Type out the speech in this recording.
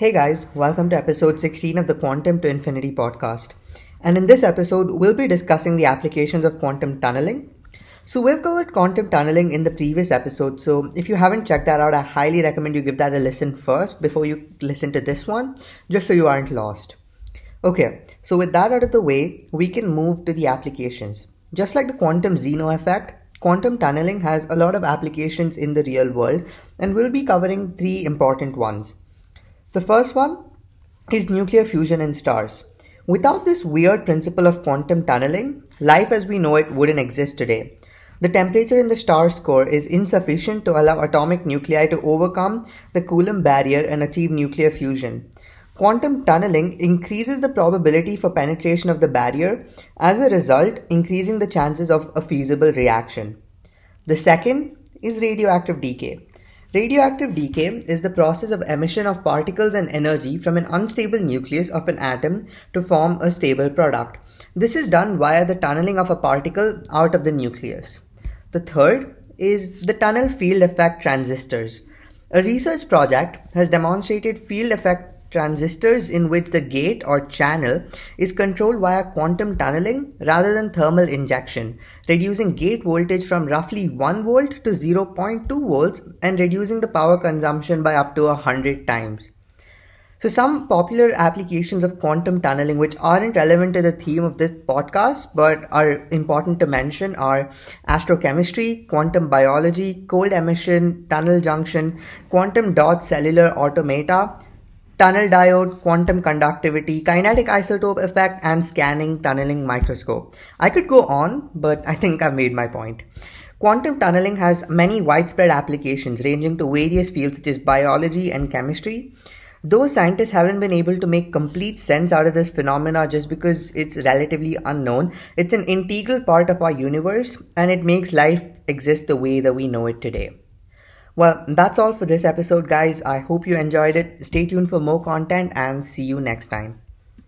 Hey guys, welcome to episode 16 of the Quantum to Infinity podcast. And in this episode, we'll be discussing the applications of quantum tunneling. So, we've covered quantum tunneling in the previous episode, so if you haven't checked that out, I highly recommend you give that a listen first before you listen to this one, just so you aren't lost. Okay, so with that out of the way, we can move to the applications. Just like the quantum Zeno effect, quantum tunneling has a lot of applications in the real world, and we'll be covering three important ones. The first one is nuclear fusion in stars. Without this weird principle of quantum tunneling, life as we know it wouldn't exist today. The temperature in the star's core is insufficient to allow atomic nuclei to overcome the Coulomb barrier and achieve nuclear fusion. Quantum tunneling increases the probability for penetration of the barrier, as a result, increasing the chances of a feasible reaction. The second is radioactive decay. Radioactive decay is the process of emission of particles and energy from an unstable nucleus of an atom to form a stable product. This is done via the tunneling of a particle out of the nucleus. The third is the tunnel field effect transistors. A research project has demonstrated field effect transistors in which the gate or channel is controlled via quantum tunneling rather than thermal injection, reducing gate voltage from roughly 1 volt to 0.2 volts and reducing the power consumption by up to 100 times. So, some popular applications of quantum tunneling, which aren't relevant to the theme of this podcast but are important to mention, are astrochemistry, quantum biology, cold emission, tunnel junction, quantum dot cellular automata, tunnel diode, quantum conductivity, kinetic isotope effect, and scanning tunneling microscope. I could go on, but I think I've made my point. Quantum tunneling has many widespread applications ranging to various fields such as biology and chemistry. Though scientists haven't been able to make complete sense out of this phenomena just because it's relatively unknown, it's an integral part of our universe and it makes life exist the way that we know it today. Well, that's all for this episode, guys. I hope you enjoyed it. Stay tuned for more content and see you next time.